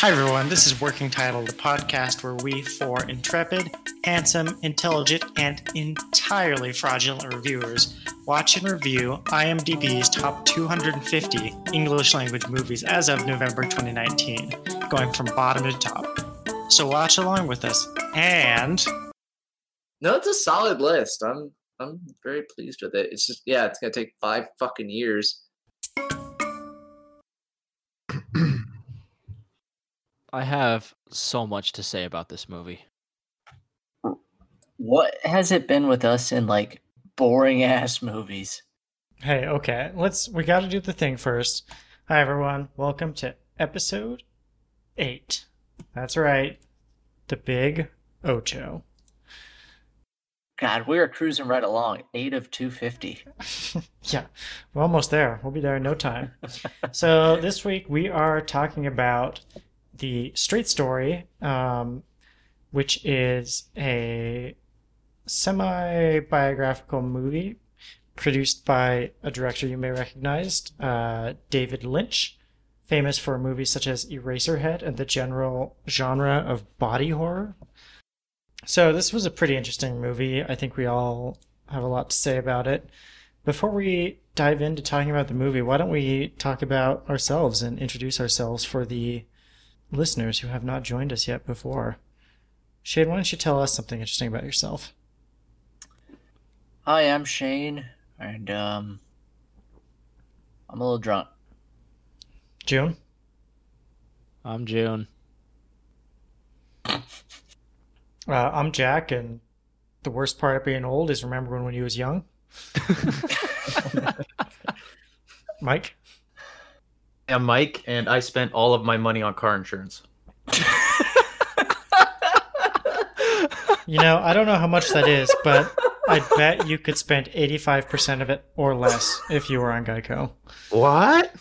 Hi, everyone. This is Working Title, the podcast where we four intrepid, handsome, intelligent, and entirely fraudulent reviewers watch and review IMDb's top 250 English language movies as of November 2019, going from bottom to top. So watch along with us. And No, it's a solid list. I'm I'm very pleased with it. It's just yeah, it's gonna take five fucking years. I have so much to say about this movie. What has it been with us in like boring ass movies? hey, okay, let's we got to do the thing first. Hi, everyone. Welcome to episode eight. That's right, the Big Ocho. God, we are cruising right along. Eight of two fifty. yeah, we're almost there. We'll be there in no time. so this week we are talking about the Straight Story, um, which is a semi-biographical movie produced by a director you may recognize, uh, David Lynch, famous for movies such as Eraserhead and the general genre of body horror. So this was a pretty interesting movie. I think we all have a lot to say about it. Before we dive into talking about the movie, why don't we talk about ourselves and introduce ourselves for the listeners who have not joined us yet before? Shane, why don't you tell us something interesting about yourself? Hi, I'm Shane, and um, I'm a little drunk. June? I'm June. Uh, I'm Jack, and the worst part of being old is remembering when you was young. Mike? I'm Mike, and I spent all of my money on car insurance. You know, I don't know how much that is, but I bet you could spend 85% of it or less if you were on Geico. What?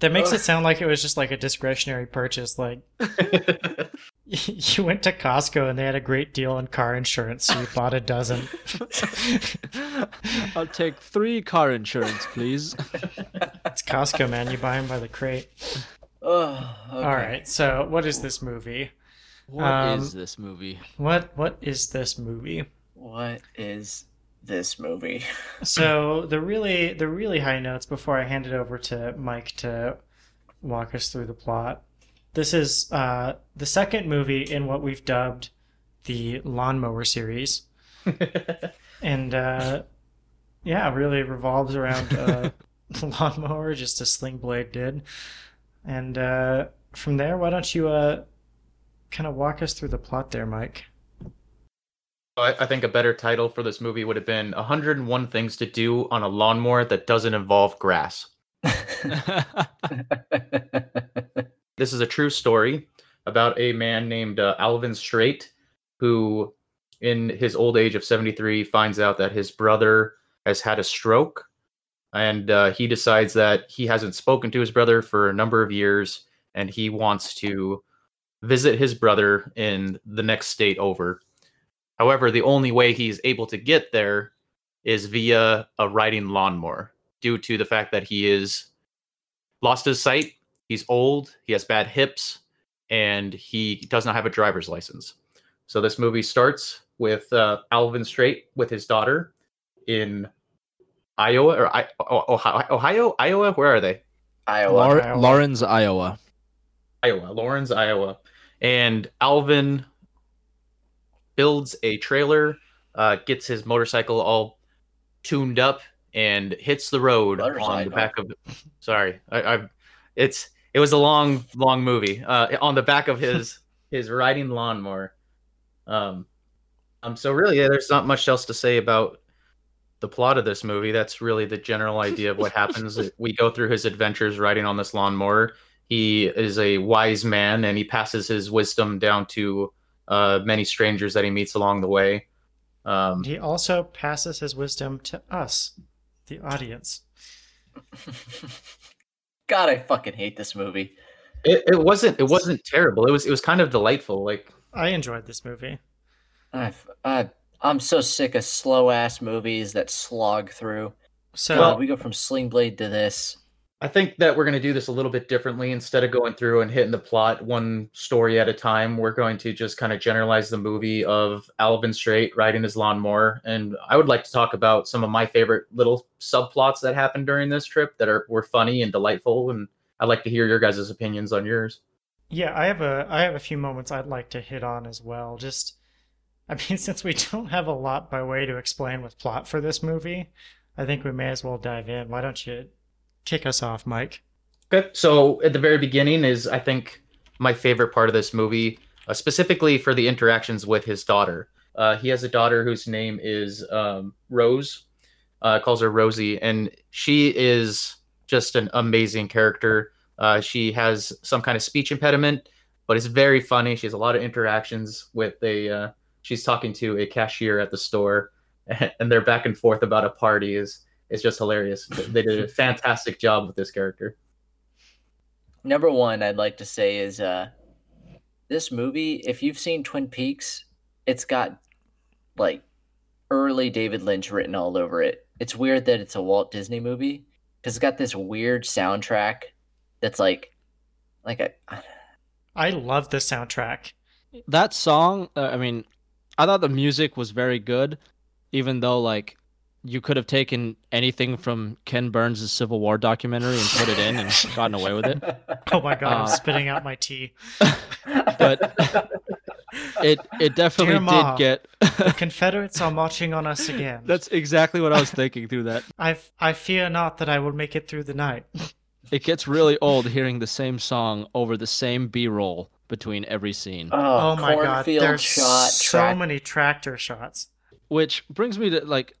That makes it sound like it was just like a discretionary purchase. Like you went to Costco and they had a great deal on car insurance, so you bought a dozen. I'll take three car insurance, please. It's Costco, man. You buy them by the crate. Oh, okay. All right. So, what is this movie? What is Um, this movie? What What is this movie? What is this movie? So the really the really high notes before I hand it over to Mike to walk us through the plot. This is uh, the second movie in what we've dubbed the Lawnmower series, and uh, yeah, really revolves around uh, the lawnmower, just as Sling Blade did. And uh, from there, why don't you uh, kind of walk us through the plot there, Mike? I, I think a better title for this movie would have been 101 Things to Do on a Lawnmower That Doesn't Involve Grass. This is a true story about a man named uh, Alvin Straight who, in his old age of 73, finds out that his brother has had a stroke. And uh, he decides that he hasn't spoken to his brother for a number of years and he wants to visit his brother in the next state over. However, the only way he's able to get there is via a riding lawnmower due to the fact that he is lost his sight he's old, he has bad hips, and he does not have a driver's license. So this movie starts with uh, Alvin Straight with his daughter in Iowa or I- O- Ohio, Ohio, Iowa. Where are they? Iowa. Lar- Iowa. Laurens, Iowa. Iowa, Laurens, Iowa. And Alvin builds a trailer, uh, gets his motorcycle all tuned up, and hits the road on the back of. Sorry, I, I, it's it was a long, long movie. Uh, on the back of his his riding lawnmower. Um, um. So really, yeah, there's not much else to say about the plot of this movie. That's really the general idea of what happens. we go through his adventures riding on this lawnmower he is a wise man and he passes his wisdom down to uh, many strangers that he meets along the way. Um, He also passes his wisdom to us, the audience. God, I fucking hate this movie. it, it wasn't it wasn't terrible. It was it was kind of delightful. Like I enjoyed this movie. I've, I, I'm so sick of slow ass movies that slog through. So God, we go from Sling Blade to this. I think that we're going to do this a little bit differently. Instead of going through and hitting the plot one story at a time, we're going to just kind of generalize the movie of Alvin Straight riding his lawnmower. And I would like to talk about some of my favorite little subplots that happened during this trip that are were funny and delightful. And I'd like to hear your guys' opinions on yours. Yeah, I have a I have a few moments I'd like to hit on as well. Just I mean, since we don't have a lot by way to explain with plot for this movie, I think we may as well dive in. Why don't you kick us off, Mike? Okay, so at the very beginning is I think my favorite part of this movie, uh, specifically for the interactions with his daughter. Uh, he has a daughter whose name is um, Rose, uh, calls her Rosie, and she is just an amazing character. Uh, she has some kind of speech impediment, but it's very funny. She has a lot of interactions with a. Uh, she's talking to a cashier at the store, and they're back and forth about a party. is It's just hilarious. They did a fantastic job with this character. Number one, I'd like to say is uh, this movie. If you've seen Twin Peaks, it's got like early David Lynch written all over it. It's weird that it's a Walt Disney movie because it's got this weird soundtrack that's like, like a. I love the soundtrack. That song, uh, I mean, I thought the music was very good, even though like you could have taken anything from Ken Burns' Civil War documentary and put it in and gotten away with it. Oh my god, Uh, I'm spitting out my tea. But it it definitely Dear Ma. did get. The Confederates are marching on us again. That's exactly what I was thinking through that. I I fear not that I will make it through the night. It gets really old hearing the same song over the same B-roll between every scene. Oh, my god, there's shot. so track- many tractor shots. Which brings me to like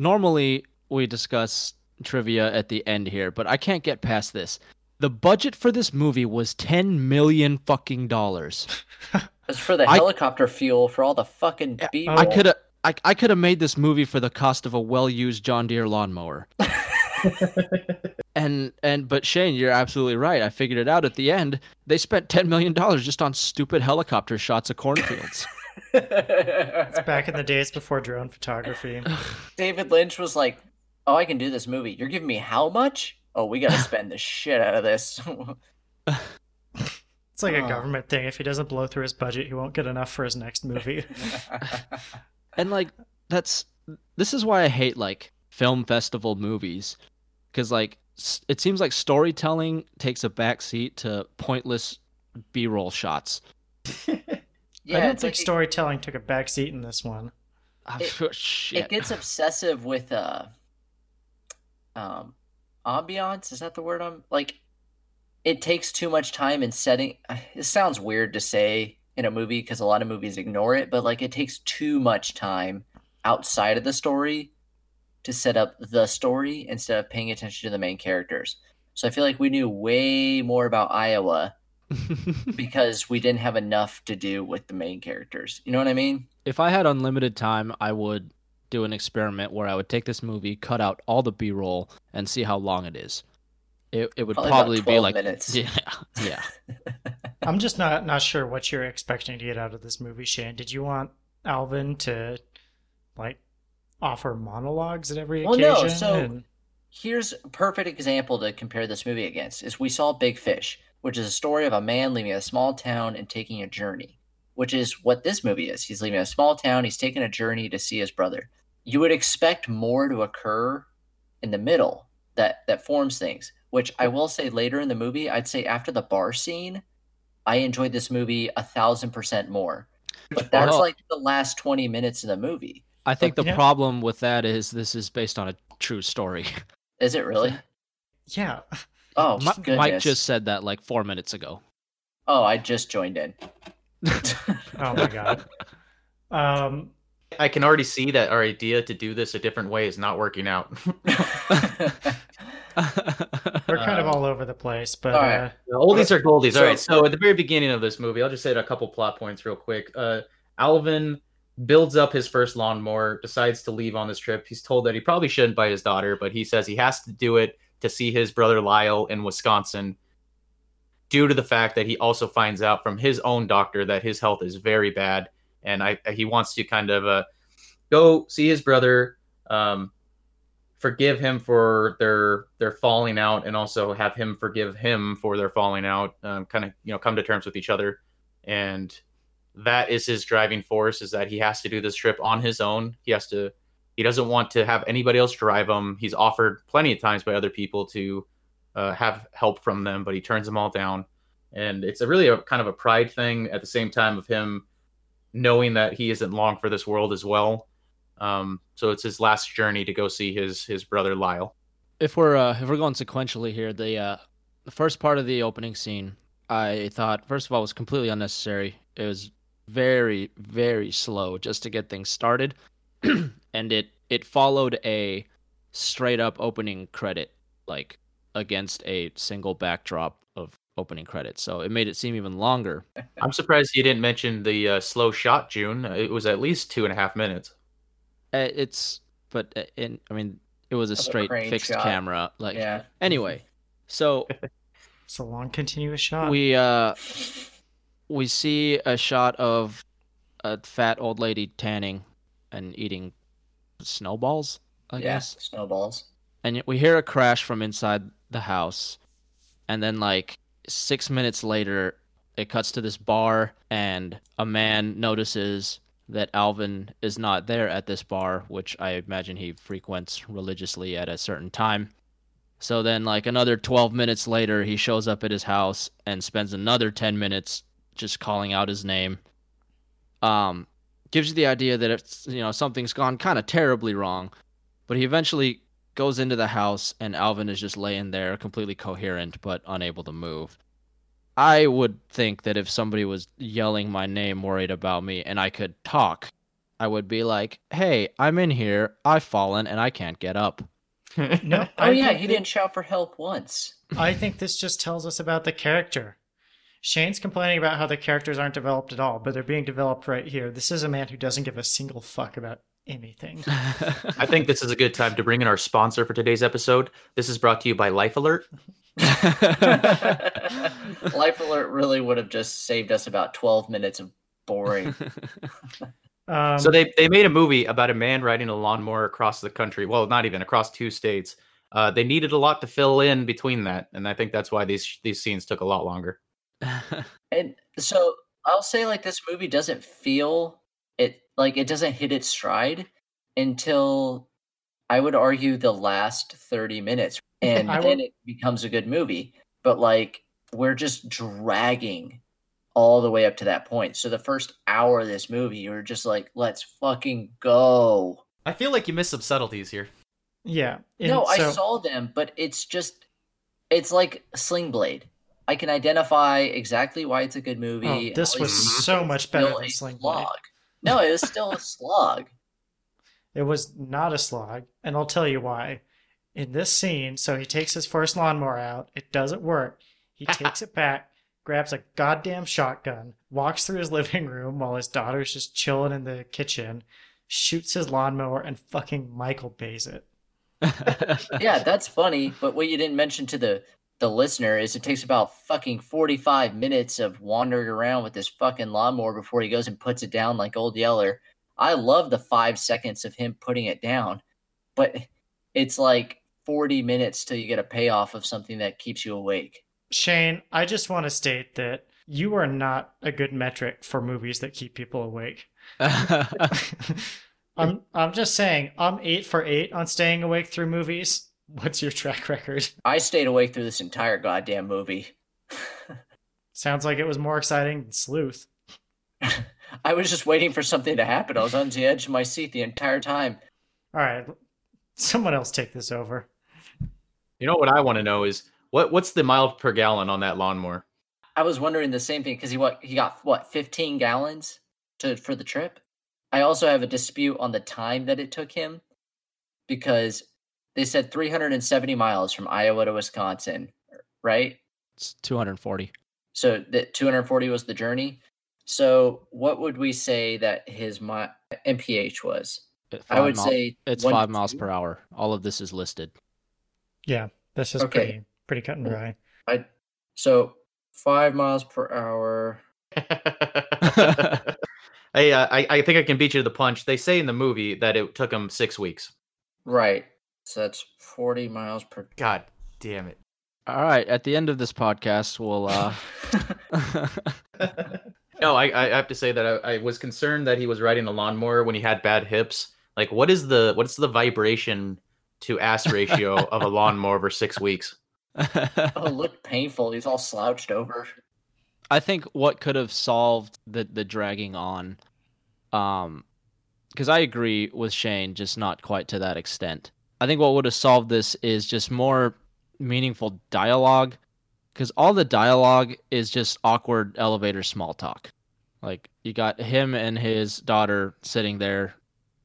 normally we discuss trivia at the end here, but I can't get past this. The budget for this movie was 10 million fucking dollars. It's for the I- helicopter fuel for all the fucking. Oh. I could have I, I could have made this movie for the cost of a well-used John Deere lawnmower. and and but Shane, you're absolutely right. I figured it out at the end. They spent 10 million dollars just on stupid helicopter shots of cornfields. It's back in the days before drone photography. David Lynch was like, "Oh, I can do this movie. You're giving me how much? Oh, we got to spend the shit out of this." It's like a government thing. If he doesn't blow through his budget, he won't get enough for his next movie. and like that's this is why I hate like film festival movies because like it seems like storytelling takes a backseat to pointless b-roll shots yeah, I didn't think like storytelling took a backseat in this one. Ah, It- phew, shit it gets obsessive with uh, um, ambiance. Is that the word? I'm like, it takes too much time in setting. It sounds weird to say in a movie because a lot of movies ignore it, but like it takes too much time outside of the story to set up the story instead of paying attention to the main characters. So I feel like we knew way more about Iowa because we didn't have enough to do with the main characters. You know what I mean? if i had unlimited time i would do an experiment where i would take this movie cut out all the b-roll and see how long it is it, it would Probably probably, be like minutes. yeah yeah I'm just not not sure what you're expecting to get out of this movie, Shane. Did you want Alvin to like offer monologues at every Well, no, occasion? so- and- Here's a perfect example to compare this movie against is we saw Big Fish, which is a story of a man leaving a small town and taking a journey, which is what this movie is. He's leaving a small town, he's taking a journey to see his brother. You would expect more to occur in the middle that that forms things, which I will say later in the movie, I'd say after the bar scene, I enjoyed this movie a thousand percent more. But that's Well- like the last 20 minutes of the movie. i think the Yeah. problem with that is this is based on a true story Is it really? yeah. Oh, Mi- goodness. mike just said that like four minutes ago Oh, I just joined in. Oh my god. Um I can already see that our idea to do this a different way is not working out. we're kind of Um, all over the place, but all right. uh, Oldies are goldies. All right. So at the very beginning of this movie, I'll just say a couple plot points real quick. Uh, Alvin builds up his first lawnmower, decides to leave on this trip. He's told that he probably shouldn't by his daughter, but he says he has to do it to see his brother Lyle in Wisconsin. Due to the fact that he also finds out from his own doctor that his health is very bad, and I he wants to kind of uh, go see his brother, um, forgive him for their their falling out, and also have him forgive him for their falling out. Um, kind of you know come to terms with each other, and that is his driving force. Is that he has to do this trip on his own. He has to. He doesn't want to have anybody else drive him. He's offered plenty of times by other people to uh, have help from them, but he turns them all down. And it's a really a kind of a pride thing at the same time of him knowing that he isn't long for this world as well. Um, so it's his last journey to go see his his brother Lyle. If we're uh, if we're going sequentially here, the uh, the first part of the opening scene, I thought first of all was completely unnecessary. It was very very slow just to get things started, and it it followed a straight up opening credit like against a single backdrop of opening credits. So it made it seem even longer. I'm surprised you didn't mention the uh, slow shot, June. It was at least two and a half minutes. Uh, It's but uh, in I mean it was a Of straight crane fixed shot. camera. Like yeah. anyway, so It's a long continuous shot. we uh we see a shot of a fat old lady tanning and eating snowballs. I yeah. guess. Snowballs. and we hear a crash from inside the house and then like six minutes later it cuts to this bar and a man notices that alvin is not there at this bar which i imagine he frequents religiously at a certain time so then like another 12 minutes later he shows up at his house and spends another 10 minutes just calling out his name um gives you the idea that it's you know something's gone kind of terribly wrong but he eventually goes into the house and Alvin is just laying there completely coherent but unable to move. I would think that if somebody was yelling my name worried about me and I could talk, I would be like, "Hey, I'm in here. I've fallen and I can't get up." no, Oh I yeah, he didn't shout for help once. I think this just tells us about the character. Shane's complaining about how the characters aren't developed at all, but they're being developed right here. This is a man who doesn't give a single fuck about anything. I think this is a good time to bring in our sponsor for today's episode. This is brought to you by Life Alert. Life Alert really would have just saved us about 12 minutes of boring. Um, so they they made a movie about a man riding a lawnmower across the country. Well, not even across two states. Uh, they needed a lot to fill in between that, and I think that's why these these scenes took a lot longer. And so I'll say like this movie doesn't feel it like it doesn't hit its stride until I would argue the last 30 minutes and I then it becomes a good movie. But like we're just dragging all the way up to that point. So the first hour of this movie, you're just like, let's fucking go. I feel like you missed some subtleties here. yeah. no, and I saw them, but it's just it's like Sling Blade. I can identify exactly why it's a good movie. Oh, this was so much better still than a Sling Blade. slog. No, it was still a slog. It was not a slog, and I'll tell you why. In this scene, so he takes his first lawnmower out. It doesn't work. He takes it back, grabs a goddamn shotgun, walks through his living room while his daughter's just chilling in the kitchen, shoots his lawnmower, and fucking Michael Bays it. Yeah, that's funny. But what you didn't mention to the the listener is it takes about fucking forty five minutes of wandering around with this fucking lawnmower before he goes and puts it down like old Yeller. I love the five seconds of him putting it down, but it's like forty minutes till you get a payoff of something that keeps you awake. Shane, I just want to state that you are not a good metric for movies that keep people awake. I'm I'm just saying, I'm eight for eight on staying awake through movies. What's your track record? I stayed awake through this entire goddamn movie. Sounds like it was more exciting than Sleuth. I was just waiting for something to happen. I was on the edge of my seat the entire time. All right, someone else take this over. You know what I want to know is what what's the mile per gallon on that lawnmower? I was wondering the same thing because he what he got what 15 gallons to for the trip. I also have a dispute on the time that it took him because they said 370 miles from Iowa to Wisconsin, right? it's 240. So that 240 was the journey. So what would we say that his mi- MPH was? At I would mile- say it's one five miles two. per hour. All of this is listed. Yeah, that's just Okay. pretty pretty cut and dry. I so five miles per hour. Hey, uh, I I think I can beat you to the punch. They say in the movie that it took him six weeks. Right. So that's 40 miles per. God damn it. All right, at the end of this podcast, we'll uh no, I, I have to say that I, I was concerned that he was riding a lawnmower when he had bad hips. Like, what is the what is the vibration to ass ratio of a lawnmower over six weeks? oh, look painful. He's all slouched over. I think what could have solved the the dragging on, um, because I agree with Shane, just not quite to that extent. I think what would have solved this is just more meaningful dialogue, because all the dialogue is just awkward elevator small talk. Like you got him and his daughter sitting there,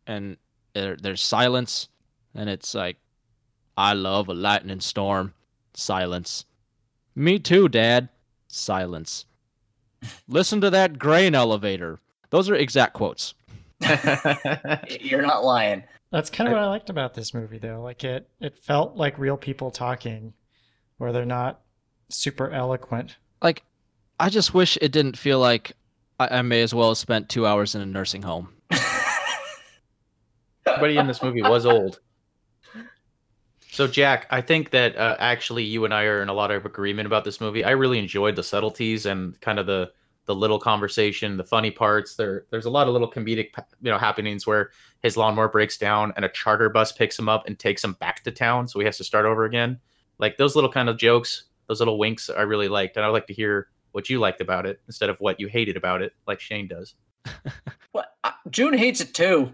and there, there's silence, and it's like, "I love a lightning storm." Silence. Me too, Dad. Silence. Listen to that grain elevator. Those are exact quotes. You're not lying. That's kind of what I liked about this movie, though. Like it, it felt like real people talking, where they're not super eloquent. Like, I just wish it didn't feel like I, I may as well have spent two hours in a nursing home. Everybody in this movie was old. So, Jack, I think that uh, actually you and I are in a lot of agreement about this movie. I really enjoyed the subtleties and kind of the the little conversation, the funny parts. There, there's a lot of little comedic, you know, happenings where his lawnmower breaks down and a charter bus picks him up and takes him back to town, so he has to start over again. Like those little kind of jokes, those little winks, I really liked, and I'd like to hear what you liked about it instead of what you hated about it, like Shane does. What? Uh, June hates it too.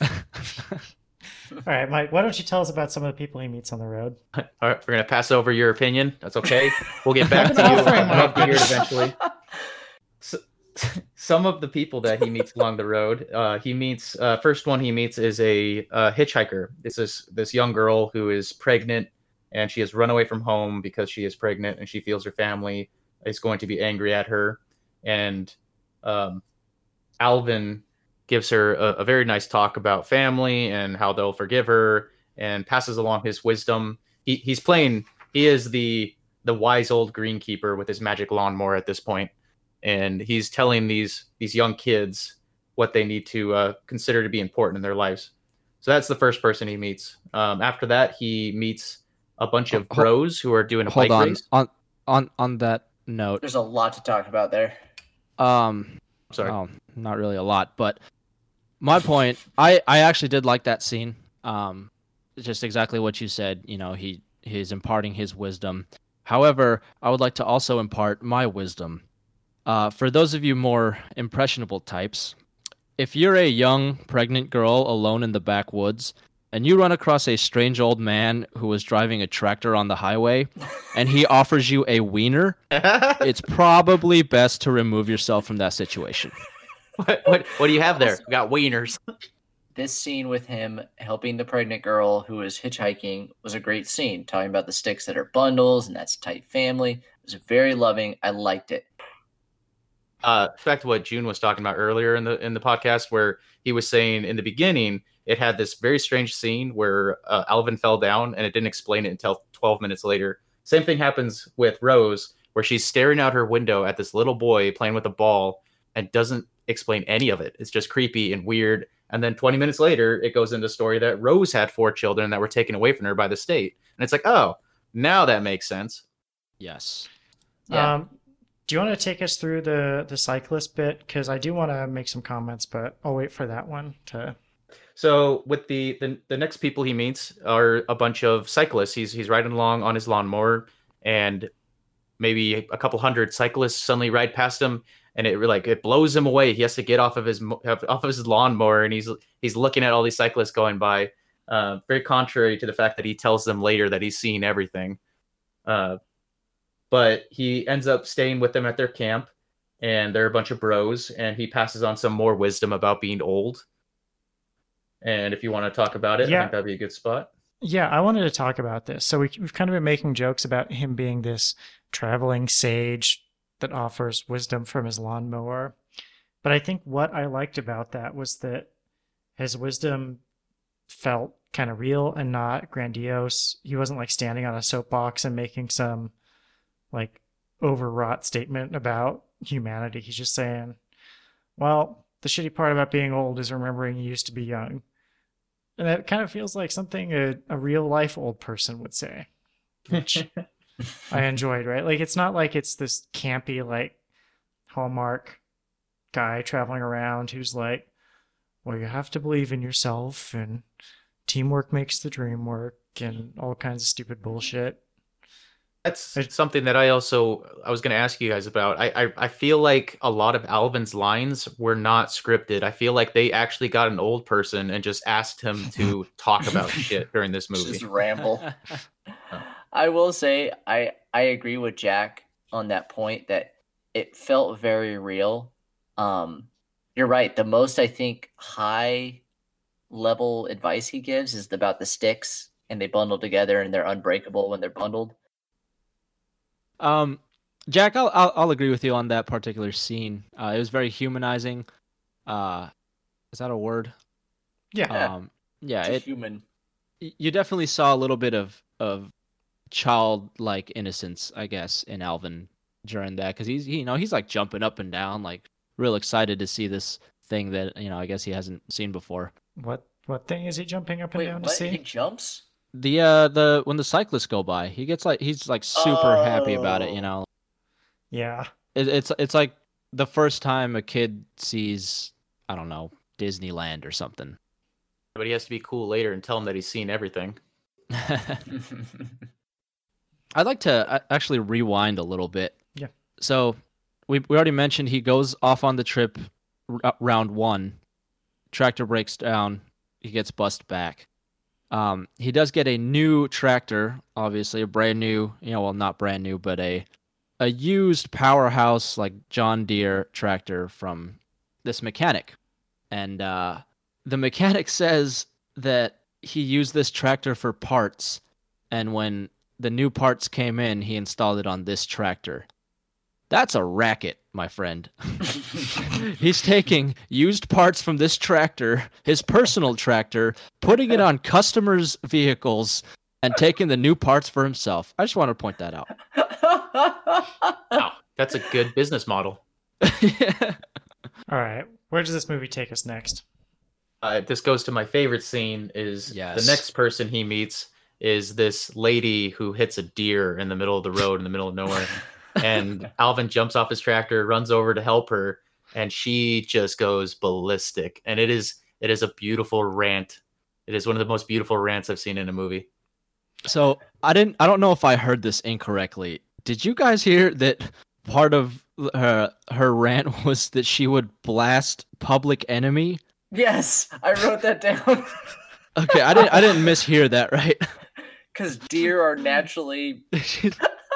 All right, Mike, why don't you tell us about some of the people he meets on the road? All right, we're gonna pass over your opinion. That's okay. We'll get back to you. been offering I'd love to hear it eventually. So, some of the people that he meets along the road, uh, he meets. Uh, first one he meets is a uh, hitchhiker. This this young girl who is pregnant, and she has run away from home because she is pregnant, and she feels her family is going to be angry at her. And um, Alvin gives her a, a very nice talk about family and how they'll forgive her, and passes along his wisdom. He, he's playing. He is the the wise old greenkeeper with his magic lawnmower at this point, and he's telling these these young kids what they need to uh, consider to be important in their lives. So that's the first person he meets. Um, after that, he meets a bunch of Ho- bros who are doing a Hold bike on. race. On on on that note, There's a lot to talk about there. um, Sorry. Oh, not really a lot, but my point, I I actually did like that scene. Um, just exactly what you said. You know, he he's imparting his wisdom. However, I would like to also impart my wisdom. Uh, for those of you more impressionable types, if you're a young pregnant girl alone in the backwoods and you run across a strange old man who is driving a tractor on the highway and he offers you a wiener, it's probably best to remove yourself from that situation. what, what what do you have there? We got wieners. This scene with him helping the pregnant girl who is hitchhiking was a great scene, talking about the sticks that are bundles and that's a tight family. It was very loving. I liked it. Uh, back to what June was talking about earlier in the in the podcast, where he was saying in the beginning it had this very strange scene where uh, Alvin fell down and it didn't explain it until 12 minutes later. Same thing happens with Rose, where she's staring out her window at this little boy playing with a ball and doesn't explain any of it. It's just creepy and weird. And then 20 minutes later, it goes into a story that Rose had four children that were taken away from her by the state. And it's like, oh, now that makes sense. Yes. Yeah. Um, do you want to take us through the the cyclist bit? Because I do want to make some comments, but I'll wait for that one to. So with the, the the next people he meets are a bunch of cyclists. He's he's riding along on his lawnmower, and maybe a couple hundred cyclists suddenly ride past him, and it like it blows him away. He has to get off of his off of his lawnmower, and he's he's looking at all these cyclists going by. Uh, very contrary to the fact that he tells them later that he's seen everything. Uh, but he ends up staying with them at their camp, and they're a bunch of bros, and he passes on some more wisdom about being old. And if you want to talk about it, I Yeah. think that'd be a good spot. Yeah, I wanted to talk about this. So we, we've kind of been making jokes about him being this traveling sage that offers wisdom from his lawnmower. But I think what I liked about that was that his wisdom felt kind of real and not grandiose. He wasn't like standing on a soapbox and making some like overwrought statement about humanity. He's just saying, well, the shitty part about being old is remembering you used to be young. And that kind of feels like something a, a real life old person would say, which I enjoyed, right? Like it's not like it's this campy like Hallmark guy traveling around who's like, well, you have to believe in yourself and teamwork makes the dream work and all kinds of stupid bullshit. That's something that I also I was going to ask you guys about. I, I I feel like a lot of Alvin's lines were not scripted. I feel like they actually got an old person and just asked him to talk about shit during this movie. Just ramble. I will say I I agree with Jack on that point that it felt very real. Um you're right. The most I think high level advice he gives is about the sticks and they bundle together and they're unbreakable when they're bundled. Um, Jack, I'll, I'll I'll agree with you on that particular scene. Uh, it was very humanizing. Uh, is that a word? Yeah. Yeah. Um, yeah. It, human. you definitely saw a little bit of of childlike innocence, I guess, in Alvin during that because he's you know he's like jumping up and down, like real excited to see this thing that you know I guess he hasn't seen before. What what thing is he jumping up and Wait, down to see? He jumps? The uh the when the cyclists go by, he gets like he's like super happy about it. You Oh. know, Yeah. it, it's it's like the first time a kid sees I don't know Disneyland or something. but he has to be cool later and tell him that he's seen everything. I'd like to uh, actually rewind a little bit. Yeah. So we we already mentioned he goes off on the trip r- uh, round one. Tractor breaks down. He gets bust back. Um, he does get a new tractor, obviously a brand new, you know, well not brand new, but a a used powerhouse like John Deere tractor from this mechanic. And uh, the mechanic says that he used this tractor for parts, and when the new parts came in, he installed it on this tractor. That's a racket, my friend. He's taking used parts from this tractor, his personal tractor, putting it on customers' vehicles, and taking the new parts for himself. I just want to point that out. Wow, that's a good business model. All right. Where does this movie take us next? Uh, this goes to my favorite scene is Yes. the next person he meets is this lady who hits a deer in the middle of the road in the middle of nowhere and Alvin jumps off his tractor runs over to help her and she just goes ballistic and it is it is a beautiful rant it is one of the most beautiful rants I've seen in a movie So I didn't. I don't know if I heard this incorrectly. Did you guys hear that part of her her rant was that she would blast Public Enemy? yes, I wrote that down. Okay, I didn't. I didn't mishear that, right? Because deer are naturally.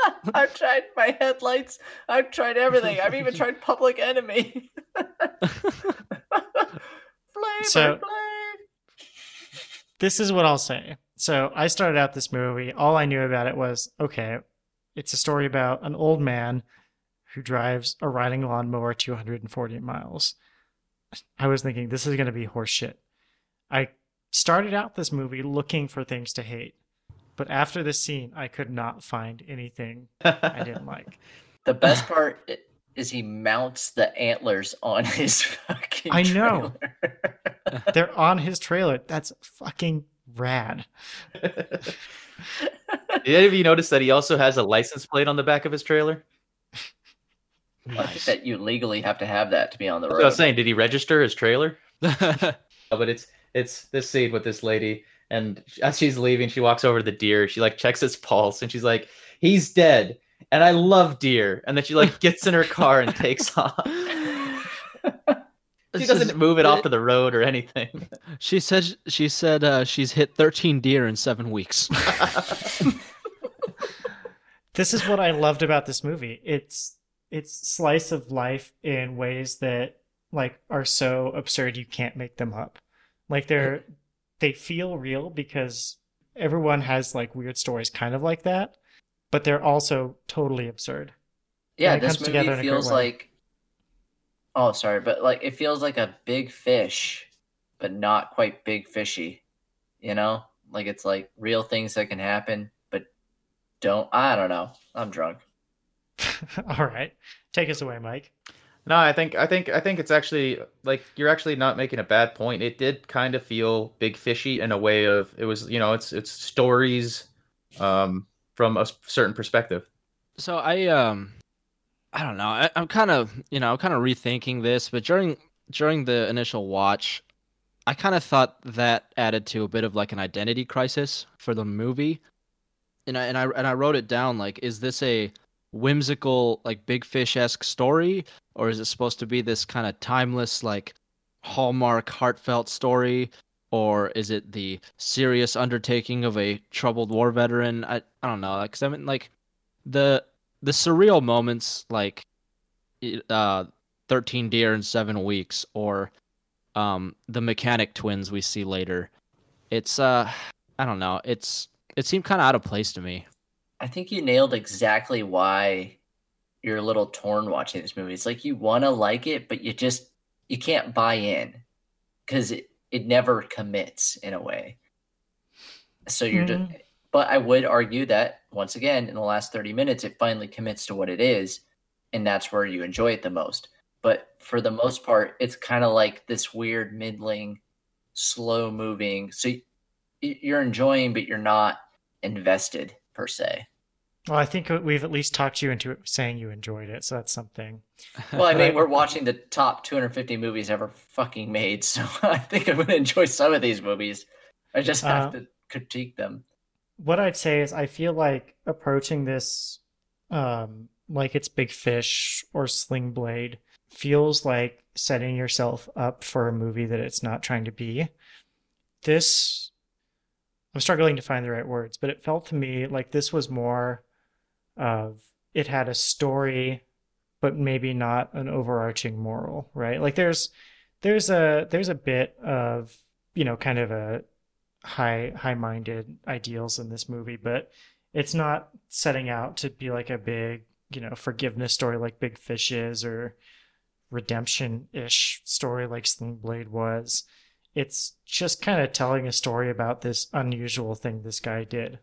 I've tried my headlights. I've tried everything. I've even tried Public Enemy. Flavor So- This is what I'll say. So I started out this movie. All I knew about it was okay, it's a story about an old man who drives a riding lawnmower 240 miles. I was thinking this is going to be horseshit. I started out this movie looking for things to hate, but after this scene, I could not find anything I didn't like. The best part is he mounts the antlers on his fucking. I know. They're on his trailer. That's fucking rad. Did any of you notice that he also has a license plate on the back of his trailer? I think that you legally have to have that to be on the road. I was saying. Did he register his trailer? But it's it's this scene with this lady, and as she's leaving, she walks over to the deer. She like checks his pulse, and she's like, "He's dead." And I love deer. And then she like gets in her car and takes off. She doesn't move it off to the road or anything. She said. She said uh, she's hit 13 deer in seven weeks. this is what I loved about this movie. It's it's slice of life in ways that like are so absurd you can't make them up. Like they're they feel real because everyone has like weird stories kind of like that, but they're also totally absurd. yeah, it this movie in a great feels like. Oh, sorry, but like it feels like a big fish, but not quite big fishy. You know, like it's like real things that can happen, but don't. I don't know. I'm drunk. All right. Take us away, Mike. No, I think I think I think it's actually like you're actually not making a bad point. It did kind of feel big fishy in a way of it was you know it's it's stories um from a certain perspective. So I um I don't know. I, I'm kind of you know I'm kind of rethinking this, but during during the initial watch, I kind of thought that added to a bit of like an identity crisis for the movie, and I and I and I wrote it down like, is this a whimsical like Big Fish esque story, or is it supposed to be this kind of timeless like hallmark heartfelt story? Or is it the serious undertaking of a troubled war veteran? I, I don't know. Because I mean, like, the the surreal moments like uh 13 deer in 7 weeks or um the mechanic twins we see later it's uh i don't know it's it seemed kind of out of place to me I think you nailed exactly why you're a little torn watching this movie. It's like you want to like it, but you just you can't buy in because it, it never commits in a way. So you're just, Mhm. but I would argue that once again in the last 30 minutes it finally commits to what it is, and that's where you enjoy it the most. But for the most part, it's kind of like this weird middling, slow moving. So you're enjoying, but you're not invested per se. Well, I think we've at least talked you into it saying you enjoyed it, so that's something. Well, I mean, we're watching the top 250 movies ever fucking made, so I think I'm going to enjoy some of these movies. I just have Uh, to critique them. What I'd say is I feel like approaching this um like it's Big Fish or Sling Blade feels like setting yourself up for a movie that it's not trying to be. This I'm struggling to find the right words, but it felt to me like this was more of it had a story but maybe not an overarching moral, right? Like there's there's a there's a bit of, you know, kind of a high high-minded ideals in this movie, but it's not setting out to be like a big, you know, forgiveness story like Big Fish is or redemption-ish story like Sling Blade was. It's just kind of telling a story about this unusual thing this guy did.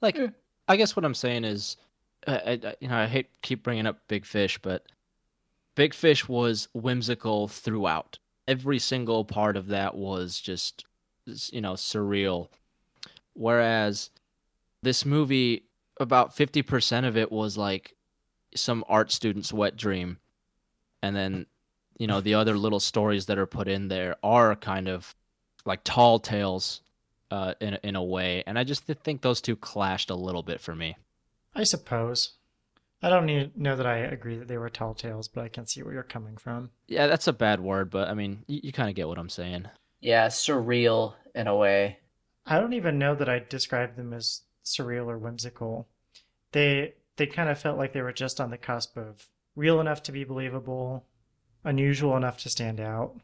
like Yeah. i guess what i'm saying is uh, I, I- you know i hate keep bringing up big fish but big fish was whimsical throughout every single part of that was just you know surreal whereas this movie about 50% of it was like some art student's wet dream and then you know the other little stories that are put in there are kind of like tall tales uh, in a- in a way, and I just think those two clashed a little bit for me. I suppose. I don't need, know that I agree that they were tall tales, but I can see where you're coming from. Yeah, that's a bad word, but I mean, you, you kind of get what I'm saying. Yeah, surreal in a way. I don't even know that I'd describe them as surreal or whimsical. They they kind of felt like they were just on the cusp of real enough to be believable, unusual enough to stand out.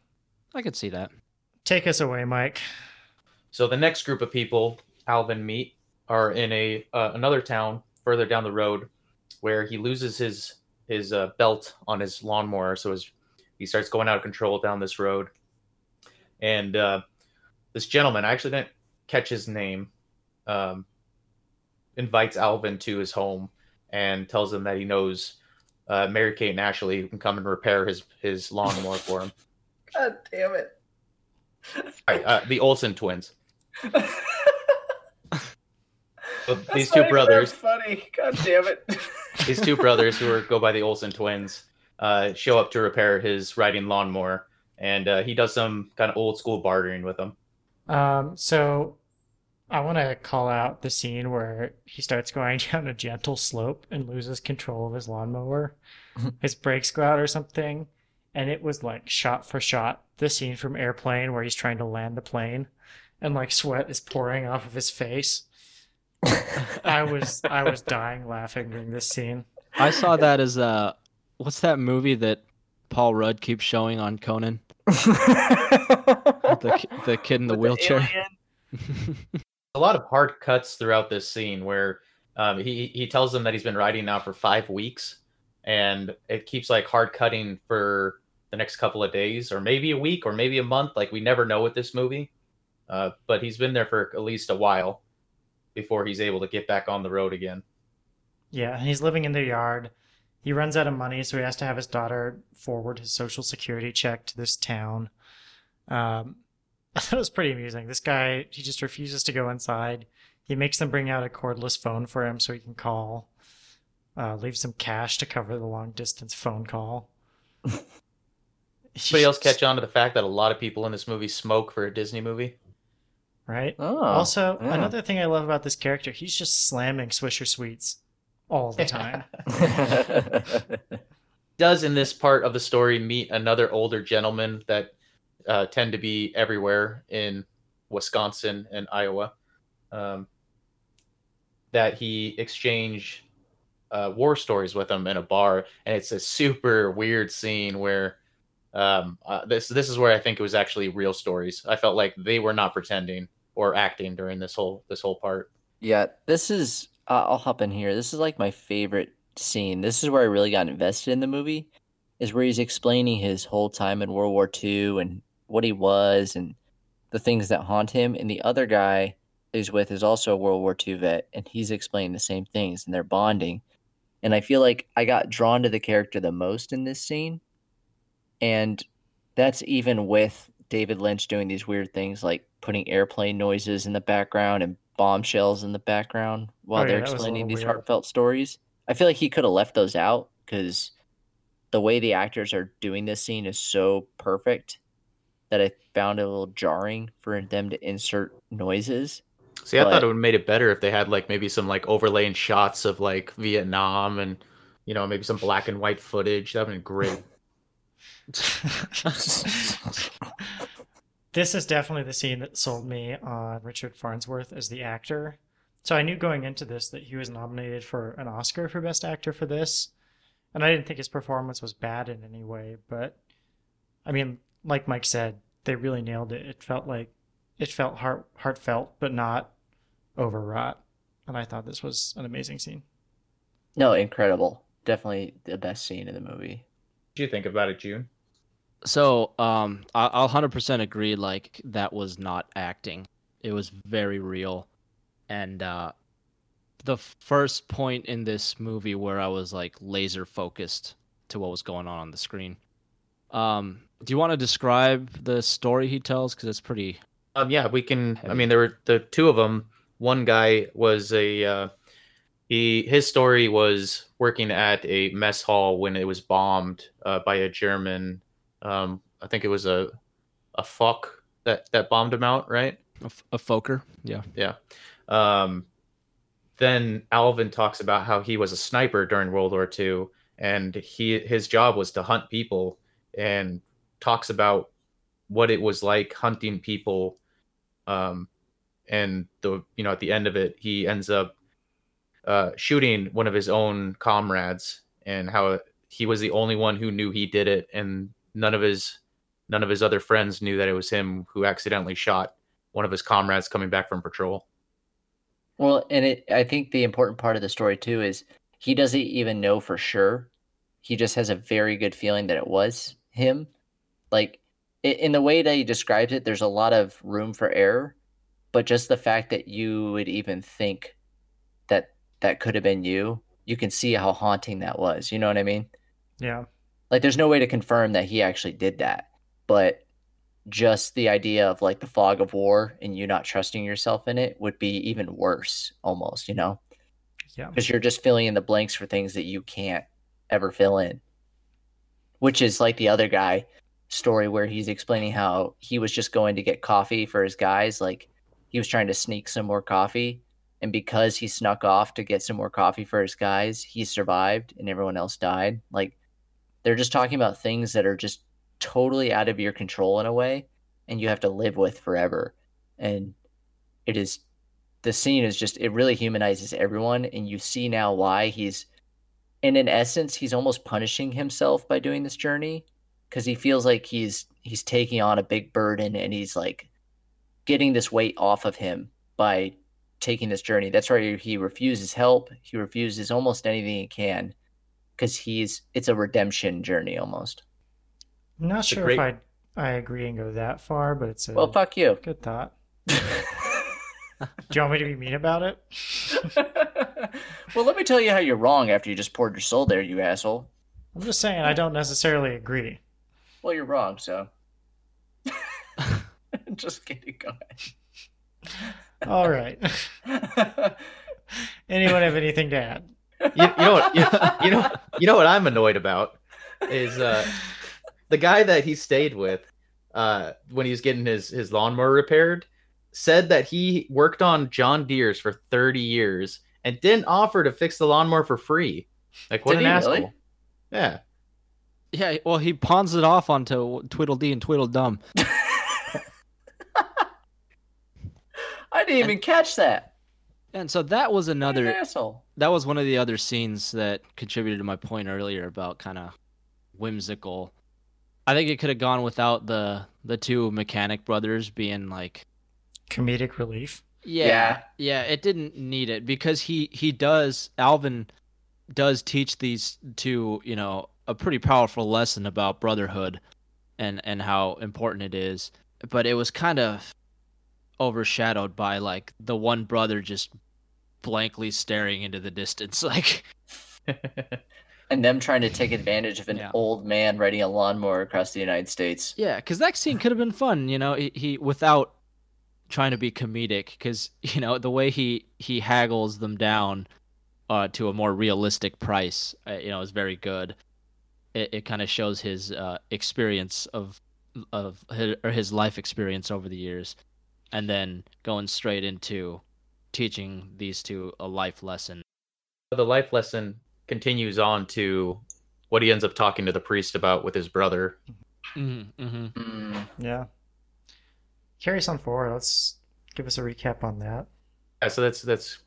I could see that. Take us away, Mike. So the next group of people Alvin meet are in a uh, another town further down the road, where he loses his his uh, belt on his lawnmower. So his, he starts going out of control down this road, and uh, this gentleman I actually didn't catch his name. Um, invites Alvin to his home and tells him that he knows uh, Mary Kate and Ashley who can come and repair his his lawnmower for him. God damn it. Right, uh, the Olsen twins. So That's these two brothers, funny. God damn it. these two brothers who are, go by the Olsen twins, uh, show up to repair his riding lawnmower, and uh, he does some kind of old school bartering with them. Um, so I want to call out the scene where he starts going down a gentle slope and loses control of his lawnmower. his brakes go out or something, and it was like shot for shot the scene from Airplane where he's trying to land the plane, and like sweat is pouring off of his face. I was I was dying laughing during this scene. I saw that as uh, what's that movie that Paul Rudd keeps showing on Conan? The the kid in the With wheelchair. alien? A lot of hard cuts throughout this scene where um, he he tells them that he's been riding now for five weeks, and it keeps like hard cutting for the next couple of days, or maybe a week, or maybe a month. Like we never know with this movie, uh, but he's been there for at least a while before he's able to get back on the road again. Yeah, and he's living in their yard. he runs out of money, so he has to have his daughter forward his social security check to this town. Um, I thought it was pretty amusing. This guy, he just refuses to go inside. He makes them bring out a cordless phone for him so he can call. Uh, leaves some cash to cover the long distance phone call. Anybody else catch on to the fact that a lot of people in this movie smoke for a Disney movie? Right? Oh, also, yeah. another thing I love about this character, he's just slamming Swisher Sweets all the time. Does in this part of the story meet another older gentleman that uh, tend to be everywhere in Wisconsin and Iowa? Um, that he exchanged uh, war stories with him in a bar, and it's a super weird scene where um, uh, this this is where I think it was actually real stories. I felt like they were not pretending or acting during this whole this whole part. Yeah, this is. Uh, I'll hop in here. This is like my favorite scene. This is where I really got invested in the movie. Is where he's explaining his whole time in World War II and what he was and the things that haunt him. And the other guy he's with is also a World War II vet, and he's explaining the same things, and they're bonding. And I feel like I got drawn to the character the most in this scene, and that's even with David Lynch doing these weird things like putting airplane noises in the background and bombshells in the background while Oh, yeah, they're that was a explaining these weird. heartfelt stories. I feel like he could have left those out because the way the actors are doing this scene is so perfect that I found a little jarring for them to insert noises. See, I thought it would have made it better if they had like maybe some like overlaying shots of like Vietnam and you know maybe some black and white footage. That would have been great. this is definitely the scene that sold me on Richard Farnsworth as the actor. So I knew going into this that he was nominated for an Oscar for Best Actor for this. And I didn't think his performance was bad in any way, but I mean, like Mike said, they really nailed it. It felt like it felt heart heartfelt, but not overwrought. And I thought this was an amazing scene. No, incredible. Definitely the best scene in the movie. What do you think about it, June? So, um, I- I'll hundred percent agree. Like that was not acting; it was very real. And uh, the first point in this movie where I was like laser focused to what was going on on the screen. Um, do you want to describe the story he tells? Because it's pretty. Um, yeah, we can. I mean, there were the two of them. One guy was a uh, he. His story was working at a mess hall when it was bombed uh, by a German. Um, I think it was a a fuck that that bombed him out, right? A, f- a Fokker, yeah. Yeah. Um, then Alvin talks about how he was a sniper during World War II, and he his job was to hunt people, and talks about what it was like hunting people. Um, and the you know at the end of it, he ends up uh, shooting one of his own comrades, and how he was the only one who knew he did it, and none of his none of his other friends knew that it was him who accidentally shot one of his comrades coming back from patrol. Well, and it I think the important part of the story too is he doesn't even know for sure. He just has a very good feeling that it was him. Like in the way that he describes it, there's a lot of room for error, but just the fact that you would even think that that could have been you, you can see how haunting that was. You know what I mean? Yeah. Like there's no way to confirm that he actually did that, but just the idea of like the fog of war and you not trusting yourself in it would be even worse almost, you know? Yeah. Because you're just filling in the blanks for things that you can't ever fill in. Which is like the other guy story where he's explaining how he was just going to get coffee for his guys, like he was trying to sneak some more coffee and because he snuck off to get some more coffee for his guys, he survived and everyone else died. Like they're just talking about things that are just totally out of your control in a way and you have to live with forever. And it is the scene is just it really humanizes everyone and you see now why he's and in essence he's almost punishing himself by doing this journey because he feels like he's he's taking on a big burden and he's like getting this weight off of him by taking this journey. That's why he refuses help. He refuses almost anything he can because he's it's a redemption journey almost. I'm not a sure great- if I I agree and go that far, but it's a well fuck you. good thought. Do you want me to be mean about it? Well, let me tell you how you're wrong after you just poured your soul there, you asshole. I'm just saying I don't necessarily agree. Well, you're wrong, so. just kidding. Go All right. Anyone have anything to add? You, you know what? You, you know you know what I'm annoyed about is uh, the guy that he stayed with uh, when he was getting his his lawnmower repaired said that he worked on John Deere's for 30 years and didn't offer to fix the lawnmower for free. Like what Did an he asshole! really? Yeah. Yeah, well, he pawns it off onto Tweedledee and Tweedledum. I didn't even catch that. And so that was What an another asshole. that was one of the other scenes that contributed to my point earlier about kind of whimsical. I think it could have gone without the the two mechanic brothers being like Comedic relief. yeah, Yeah. yeah, it didn't need it because he he does Alvin does teach these two, you know, a pretty powerful lesson about brotherhood and and how important it is. But it was kind of overshadowed by like the one brother just blankly staring into the distance like And them trying to take advantage of an Yeah. old man riding a lawnmower across the United States. Yeah, because that scene could have been fun, you know. He, he without trying to be comedic, because you know the way he he haggles them down uh, to a more realistic price, uh, you know, is very good. It, it kind of shows his uh, experience of of his, or his life experience over the years, and then going straight into teaching these two a life lesson. the life lesson continues on to what he ends up talking to the priest about with his brother. Mm-hmm, mm-hmm. Mm, Yeah. Carry us on forward. Let's give us a recap on that. Yeah, so that's that's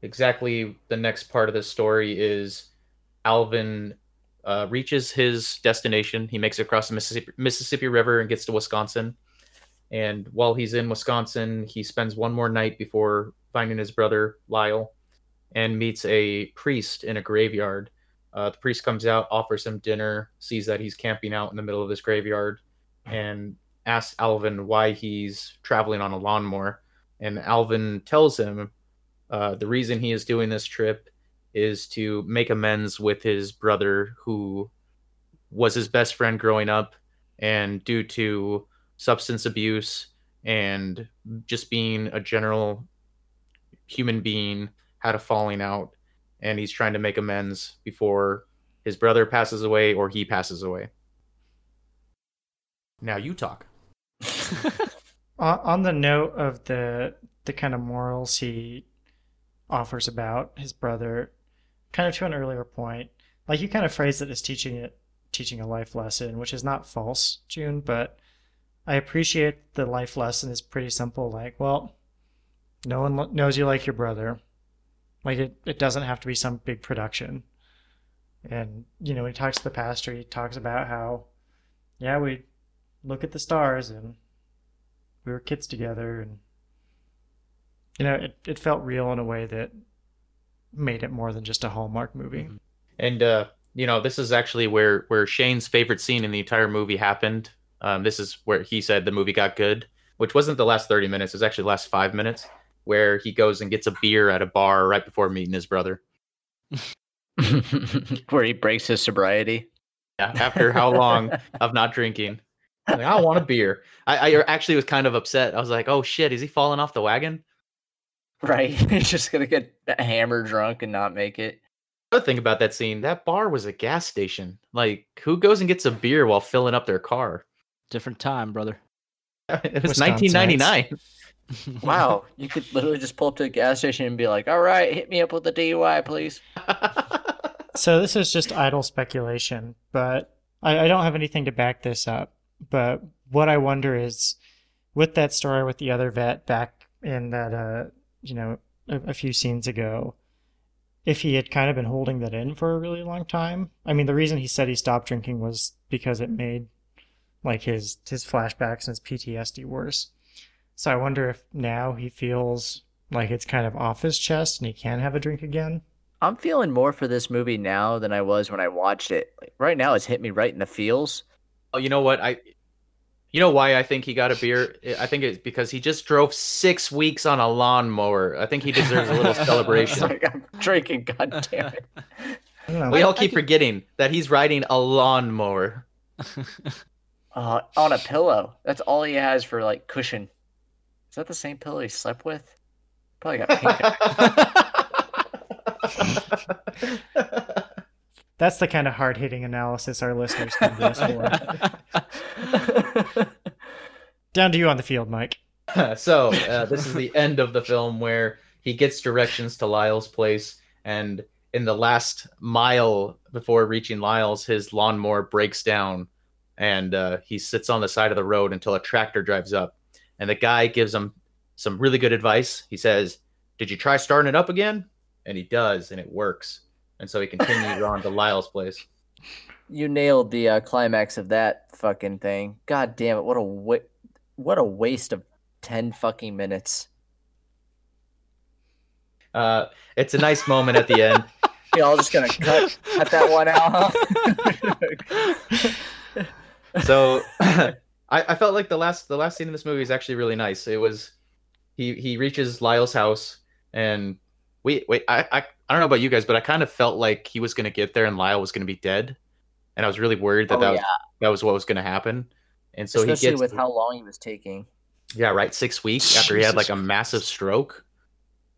exactly the next part of the story is Alvin uh, reaches his destination. He makes it across the Mississippi, Mississippi River and gets to Wisconsin. And while he's in Wisconsin, he spends one more night before finding his brother Lyle, and meets a priest in a graveyard. Uh, the priest comes out, offers him dinner, sees that he's camping out in the middle of this graveyard, and asks Alvin why he's traveling on a lawnmower. And Alvin tells him uh, the reason he is doing this trip is to make amends with his brother, who was his best friend growing up, and due to substance abuse and just being a general human being, had a falling out, and he's trying to make amends before his brother passes away or he passes away. Now you talk. On, the note of the the kind of morals he offers about his brother, kind of to an earlier point, like you kind of phrased it as teaching it teaching a life lesson, which is not false, June, but I appreciate the life lesson is pretty simple. Like, well, no one lo- knows you like your brother. Like it, it doesn't have to be some big production. And you know, he talks to the pastor, he talks about how, yeah, we look at the stars and we were kids together and you know it, it felt real in a way that made it more than just a hallmark movie And uh, you know, this is actually where where Shane's favorite scene in the entire movie happened. Um, this is where he said the movie got good, which wasn't the last thirty minutes. It was actually the last five minutes, where he goes and gets a beer at a bar right before meeting his brother. Where he breaks his sobriety. Yeah, after how long of not drinking? Like, I want a beer. I, I actually was kind of upset. I was like, "Oh shit, is he falling off the wagon?" Right. He's just gonna get hammered drunk and not make it. Other thing about that scene, that bar was a gas station. Like, who goes and gets a beer while filling up their car? Different time, brother. It was Wisconsinites. 1999. Wow. you could literally just pull up to a gas station and be like, all right, hit me up with a DUI, please. so this is just idle speculation but I, I don't have anything to back this up but what i wonder is with that story with the other vet back in that uh you know a, a few scenes ago if he had kind of been holding that in for a really long time i mean the reason he said he stopped drinking was because it made like his his flashbacks and his ptsd worse so i wonder if now he feels like it's kind of off his chest and he can have a drink again I'm feeling more for this movie now than I was when I watched it. Like, right now, it's hit me right in the feels. Oh, you know what? I You know why I think he got a beer? I think it's because he just drove six weeks on a lawnmower. I think he deserves a little celebration. like I'm drinking. God damn it. I don't know. We all keep can- forgetting that he's riding a lawnmower. Uh, on a pillow. That's all he has for like cushion. Is that the same pillow he slept with? Probably got pink eye. That's the kind of hard hitting analysis our listeners come to for. Down to you on the field, Mike. so uh, this is the end of the film where he gets directions to Lyle's place, and in the last mile before reaching Lyle's, his lawnmower breaks down, and uh, he sits on the side of the road until a tractor drives up, and the guy gives him some really good advice. He says, "Did you try starting it up again?" And he does, and it works. And so he continues on to Lyle's place. you nailed the uh, climax of that fucking thing. God damn it! What a wa- what a waste of ten fucking minutes. Uh, it's a nice moment at the end. Y'all just gonna cut cut that one out, huh? so I, I felt like the last the last scene in this movie is actually really nice. It was he he reaches Lyle's house and wait wait I, I I don't know about you guys, but I kind of felt like he was gonna get there and Lyle was gonna be dead, and I was really worried that Oh, that was, yeah. that was what was gonna happen. And so Especially he gets with how long he was taking. yeah right six weeks after he had like a massive stroke.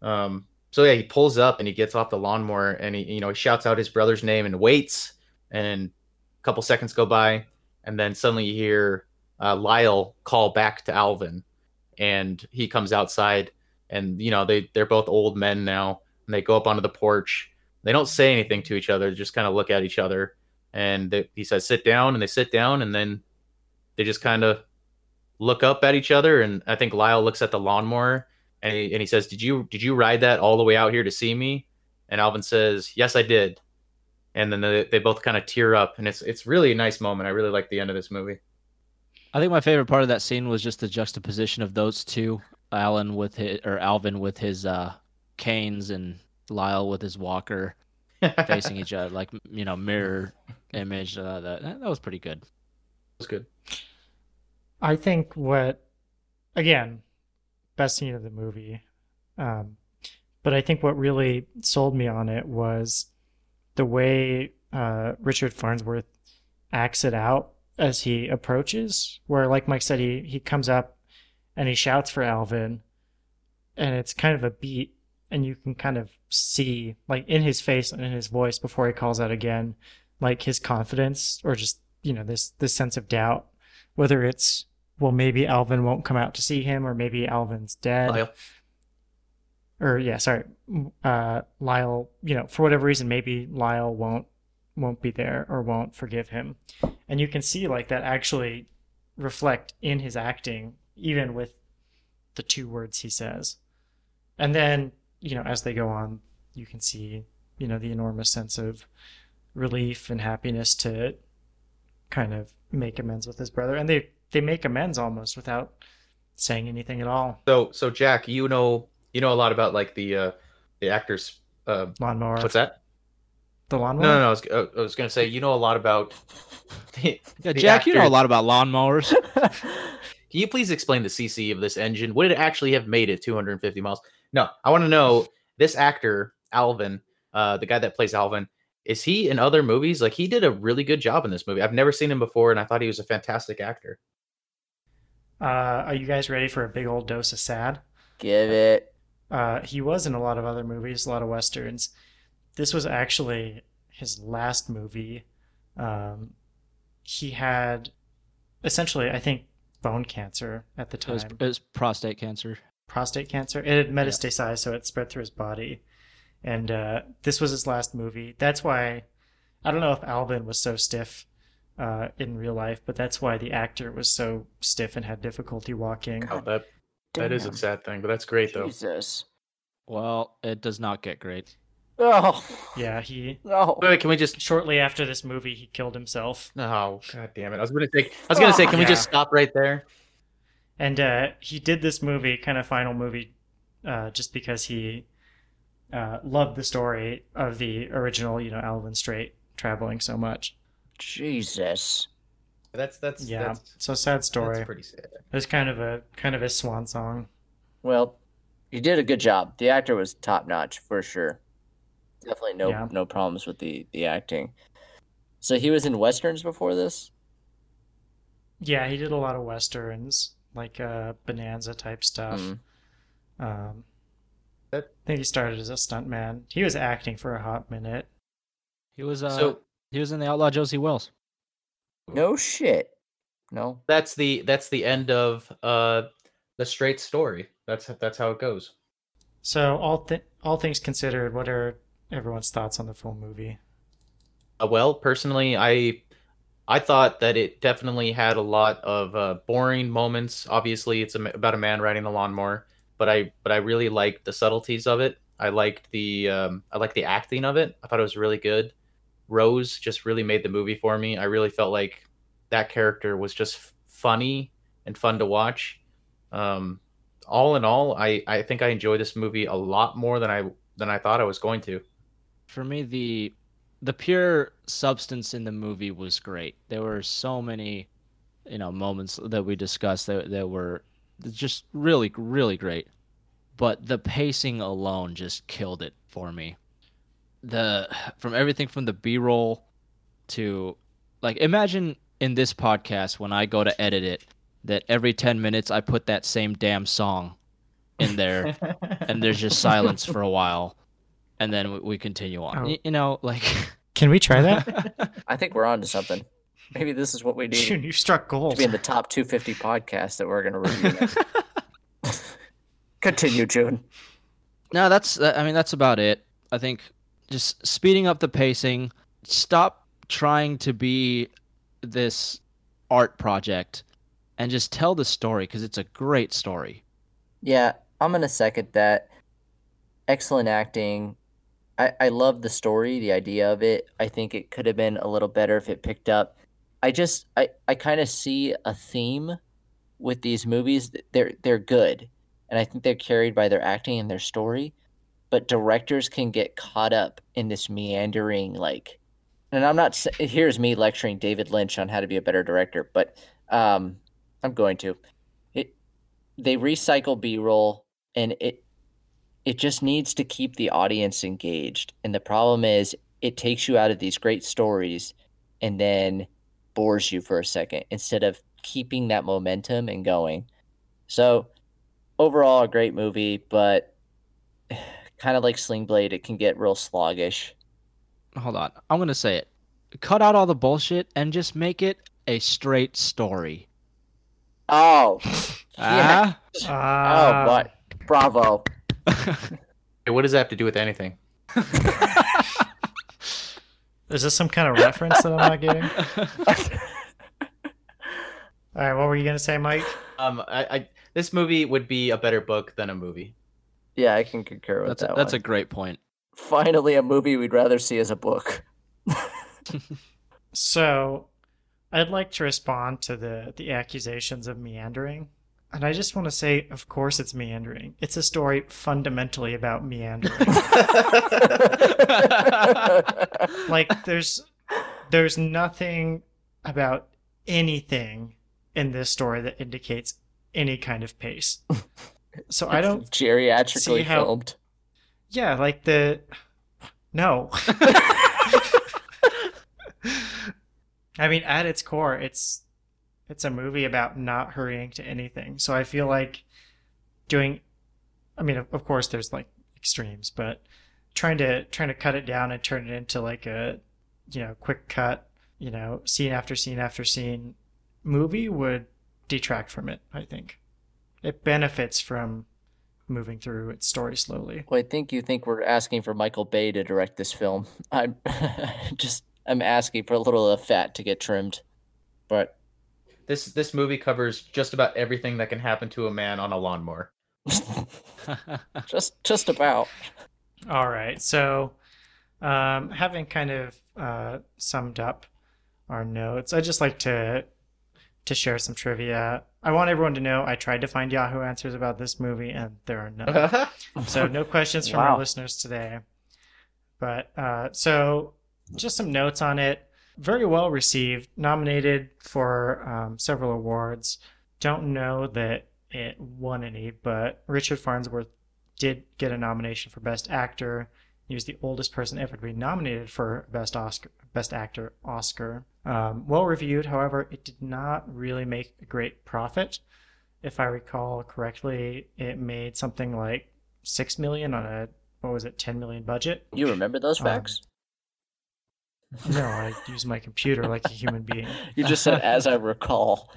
Um. So yeah, he pulls up and he gets off the lawnmower and he you know he shouts out his brother's name and waits, and a couple seconds go by, and then suddenly you hear uh, Lyle call back to Alvin, and he comes outside, and you know they they're both old men now, and they go up onto the porch. They don't say anything to each other, they just kind of look at each other, and they, he says, "Sit down," and they sit down, and then they just kind of look up at each other, and I think Lyle looks at the lawnmower, and he, and he says, "Did you did you ride that all the way out here to see me?" And Alvin says, "Yes, I did." And then they, they both kind of tear up, and it's it's really a nice moment. I really like the end of this movie. I think my favorite part of that scene was just the juxtaposition of those two, Alan with his or Alvin with his uh, canes and Lyle with his walker facing each other, like you know mirror image. Uh, that that was pretty good. That was good. I think what, again, best scene of the movie. Um, but I think what really sold me on it was the way uh, Richard Farnsworth acts it out as he approaches. Where, like Mike said, he he comes up and he shouts for Alvin, and it's kind of a beat, and you can kind of see, like in his face and in his voice before he calls out again, like his confidence or just you know this this sense of doubt whether it's well maybe alvin won't come out to see him or maybe alvin's dead Lyle. or yeah sorry uh lyle you know for whatever reason maybe lyle won't won't be there or won't forgive him and you can see like that actually reflect in his acting even with the two words he says and then you know as they go on you can see you know the enormous sense of relief and happiness to kind of make amends with his brother and they they make amends almost without saying anything at all So so Jack, you know you know a lot about like the uh the actors. Uh, lawnmower what's that? the No, lawnmower no, no. I was, uh, I was gonna say you know a lot about. The, Yeah, the Jack, you know a lot about lawnmowers. Can you please explain the CC of this engine? Would it actually have made it 250 miles? No, I want to know this actor, Alvin, uh, the guy that plays Alvin, is he in other movies? Like he did a really good job in this movie. I've never seen him before, and I thought he was a fantastic actor. uh are you guys ready for a big old dose of sad Give it. Uh, he was in a lot of other movies, a lot of westerns. This was actually his last movie. Um, he had essentially, I think, bone cancer at the it, was, time, it was prostate cancer. prostate cancer. It had metastasized, so it spread through his body. And uh, this was his last movie. That's why I don't know if Alvin was so stiff uh, in real life, but that's why the actor was so stiff and had difficulty walking. Oh, that that is a sad thing, but that's great though. Jesus. Well, it does not get great. Oh Yeah, he no. Wait, wait, can we just? shortly after this movie he killed himself. Oh, god damn it! I was gonna say. I was gonna say, can we just stop right there? And uh, he did this movie, kind of final movie, uh, just because he uh, loved the story of the original, you know, Alvin Straight traveling so much. Jesus. That's that's Yeah, That's, so sad that's story. pretty sad. It was kind of a kind of a swan song. Well, you did a good job. The actor was top notch for sure. Definitely no Yeah. no problems with the the acting. So he was in westerns before this. Yeah, he did a lot of westerns, like uh, Bonanza type stuff. Mm. Um, I think he started as a stuntman. He was acting for a hot minute. He was uh so he was in the Outlaw Josey Wales. No shit. No. that's the that's the end of uh the straight story. That's that's how it goes. So all th all things considered, what are everyone's thoughts on the full movie? Uh, well, personally, I I thought that it definitely had a lot of uh, boring moments. Obviously, it's about a man riding a lawnmower, but I but I really liked the subtleties of it. I liked the um, I liked the acting of it. I thought it was really good. Rose just really made the movie for me. I really felt like that character was just f- funny and fun to watch. Um, all in all, I I think I enjoyed this movie a lot more than I than I thought I was going to. For me, the the pure substance in the movie was great. There were so many, you know, moments that we discussed that that were just really, really great. But the pacing alone just killed it for me. The from everything from the B roll to like imagine in this podcast when I go to edit it that every ten minutes I put that same damn song in there and there's just silence for a while and then we, we continue on. Oh. Y- You know, like Can we try that? I think we're on to something. Maybe this is what we need June, you struck gold. to be in the top 250 podcast that we're going to review. Continue, June. No, that's. I mean, that's about it. I think just speeding up the pacing. Stop trying to be this art project, and just tell the story because it's a great story. Yeah, I'm gonna second that. Excellent acting. I, I love the story, the idea of it. I think it could have been a little better if it picked up. I just I, I kind of see a theme with these movies. They're they're good, and I think they're carried by their acting and their story. But directors can get caught up in this meandering like, and I'm not. Here's me lecturing David Lynch on how to be a better director, but um, I'm going to. It they recycle b-roll and it it just needs to keep the audience engaged. And the problem is it takes you out of these great stories and then bores you for a second instead of keeping that momentum and going. So overall a great movie but kind of like sling blade it can get real sluggish Hold on, I'm gonna say it. Cut out all the bullshit and just make it a straight story. oh. Yeah. Ah, oh but bravo Hey, what does that have to do with anything? is this some kind of reference that I'm not getting? All right, what were you gonna say, Mike? Um, I, I this movie would be a better book than a movie. yeah i can concur with that's a, that that's one. a great point. finally a movie we'd rather see as a book So, I'd like to respond to the the accusations of meandering. And I just want to say, of course, it's meandering. It's a story fundamentally about meandering. like, there's there's nothing about anything in this story that indicates any kind of pace. So I don't. Geriatrically how- filmed. Yeah, like the no. I mean, at its core, it's it's a movie about not hurrying to anything. So I feel like doing I mean, of, course there's like extremes, but trying to trying to cut it down and turn it into like a you know, quick cut, you know, scene after scene after scene movie would detract from it, I think. It benefits from moving through its story slowly. Well, I think you think we're asking for Michael Bay to direct this film. I'm just I'm asking for a little of fat to get trimmed. But This this movie covers just about everything that can happen to a man on a lawnmower. just just about. All right. So, um, having kind of uh, summed up our notes, I'd just like to to share some trivia. I want everyone to know I tried to find Yahoo answers about this movie, and there are none. so no questions from our listeners today. But uh, so just some notes on it. Very well received, nominated for um, several awards. Don't know that it won any, but Richard Farnsworth did get a nomination for Best Actor. He was the oldest person ever to be nominated for Best Oscar, Best Actor Oscar. Um, well reviewed, however, it did not really make a great profit. If I recall correctly, it made something like six million on a what was it, ten million budget. You remember those Um, facts? No, I use my computer like a human being. you just said, as I recall.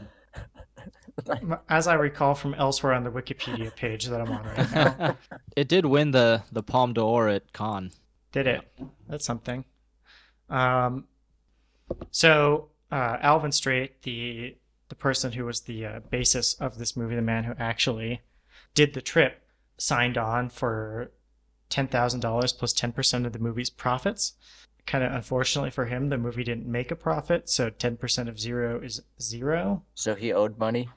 As I recall from elsewhere on the Wikipedia page that I'm on right now. it did win the the Palme d'Or at Cannes. Did it? That's something. Um, so uh, Alvin Straight, the the person who was the uh, basis of this movie, the man who actually did the trip, signed on for ten thousand dollars plus ten percent of the movie's profits. Kind of unfortunately for him, the movie didn't make a profit, so ten percent of zero is zero. So he owed money.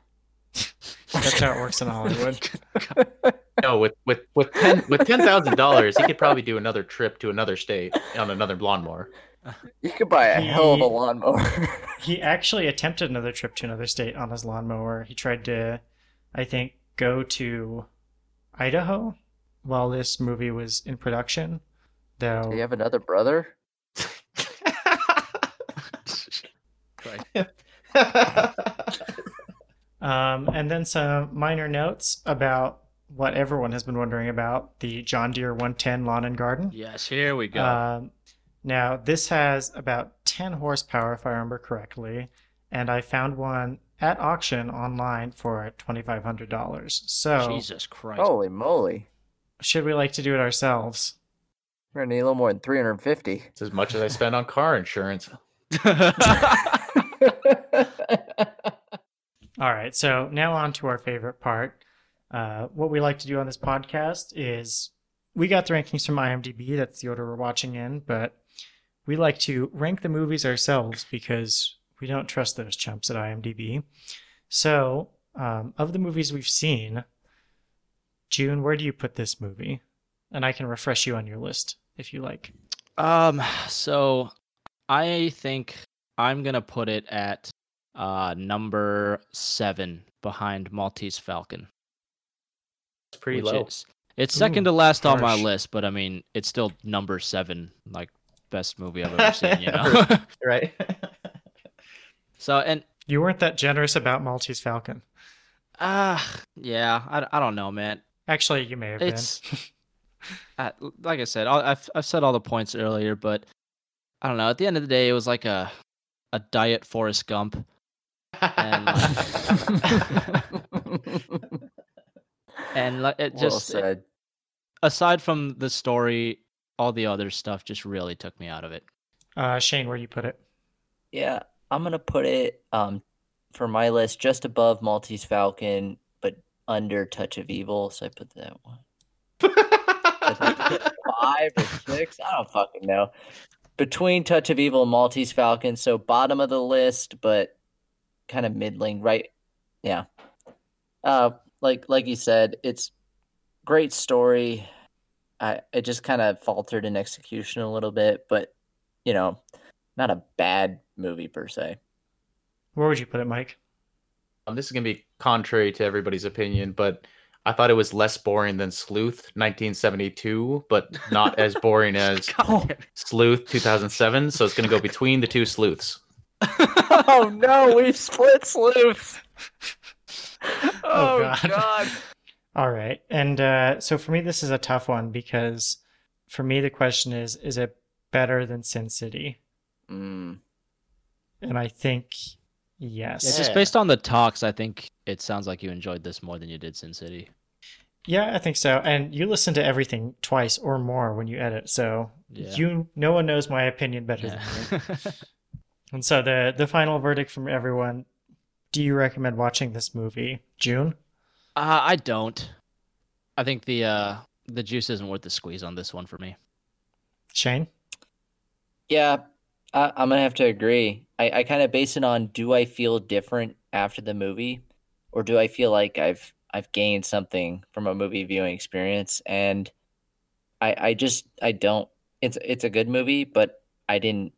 That's how it works in Hollywood. No, with with with ten with ten thousand dollars, he could probably do another trip to another state on another lawnmower. You could buy a hell of a He- lawnmower. He actually attempted another trip to another state on his lawnmower. He tried to, I think, go to Idaho while this movie was in production. Though Do you have another brother? Um, and then some minor notes about what everyone has been wondering about the John Deere 110 Lawn and Garden. Yes, here we go. Um, now, this has about 10 horsepower, if I remember correctly, and I found one at auction online for $2,500. So, Jesus Christ. Holy moly. should we like to do it ourselves? We're gonna need a little more than 350. It's as much as I spend on car insurance. All right, so now on to our favorite part. Uh, what we like to do on this podcast is we got the rankings from IMDb. That's the order we're watching in, but we like to rank the movies ourselves because we don't trust those chumps at IMDb. So, um, of the movies we've seen, June, where do you put this movie? And I can refresh you on your list if you like. Um, so I think I'm gonna put it at uh number seven behind Maltese Falcon. It's pretty low. is- it's second Ooh, to last on my list, but I mean it's still number seven, like best movie I've ever seen, you know. right? so and You weren't that generous about Maltese Falcon. ah yeah, I, I don't know, man. Actually, you may have It's- been. uh, like I said, I- I've I've said all the points earlier, but I don't know. At the end of the day, it was like a a diet Forrest Gump. And, and like it well just said. aside from the story, all the other stuff just really took me out of it. Uh, Shane, where do you put it? Yeah, I'm gonna put it um for my list just above Maltese Falcon, but under Touch of Evil. So I put that one. I five or six. I don't fucking know. Between Touch of Evil and Maltese Falcon, so bottom of the list, but kind of middling, right? Yeah. Uh, like like you said, it's great story. I it just kind of faltered in execution a little bit, but you know, not a bad movie per se. Where would you put it, Mike? Um, this is gonna be contrary to everybody's opinion, but I thought it was less boring than Sleuth 1972, but not as boring as Sleuth 2007. So it's gonna go between the two sleuths. oh no, we've split sleuths. Oh, God. All right. And uh, so for me, this is a tough one because for me, the question is is it better than Sin City? Mm. And I think yes. Yeah, just based on the talks, I think it sounds like you enjoyed this more than you did Sin City. Yeah, I think so. And you listen to everything twice or more when you edit. So Yeah. you no one knows my opinion better Yeah. than you. And so the the final verdict from everyone, do you recommend watching this movie? June? Uh, I don't. I think the uh, the juice isn't worth the squeeze on this one for me. Shane? Yeah, I, I'm gonna have to agree. I, I kind of base it on do I feel different after the movie, or do I feel like I've I've gained something from a movie viewing experience? And I I just I don't. It's it's a good movie, but I didn't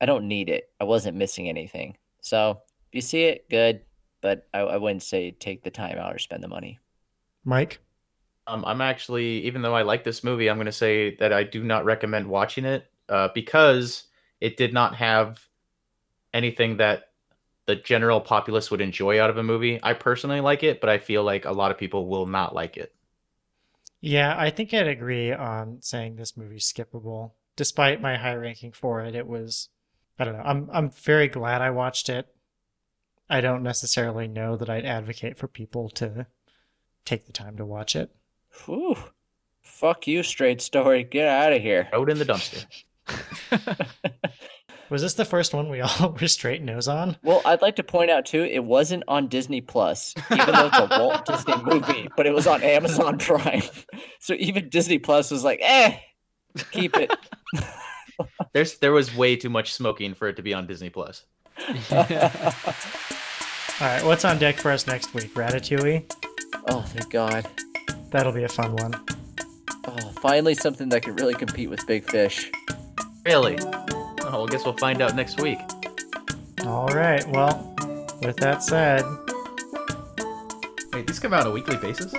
I don't need it. I wasn't missing anything. So if you see it, good. But I, I wouldn't say take the time out or spend the money. Mike? Um, I'm actually, even though I like this movie, I'm going to say that I do not recommend watching it uh, because it did not have anything that the general populace would enjoy out of a movie. I personally like it, but I feel like a lot of people will not like it. Yeah, I think I'd agree on saying this movie's skippable. Despite my high ranking for it, it was I don't know. I'm I'm very glad I watched it. I don't necessarily know that I'd advocate for people to take the time to watch it. Whew. Fuck you, straight story. Get out of here. Throw it in the dumpster. Was this the first one we all were straight nose on? Well, I'd like to point out too, it wasn't on Disney Plus, even though it's a Walt Disney movie, but it was on Amazon Prime. So even Disney Plus was like, eh, keep it. There's there was way too much smoking for it to be on Disney Plus. All right, what's on deck for us next week? Ratatouille? Oh, thank God. That'll be a fun one. Oh, finally something that can really compete with Big Fish. Really? Oh, well, I guess we'll find out next week. All right, well, with that said, Wait, these come out on a weekly basis?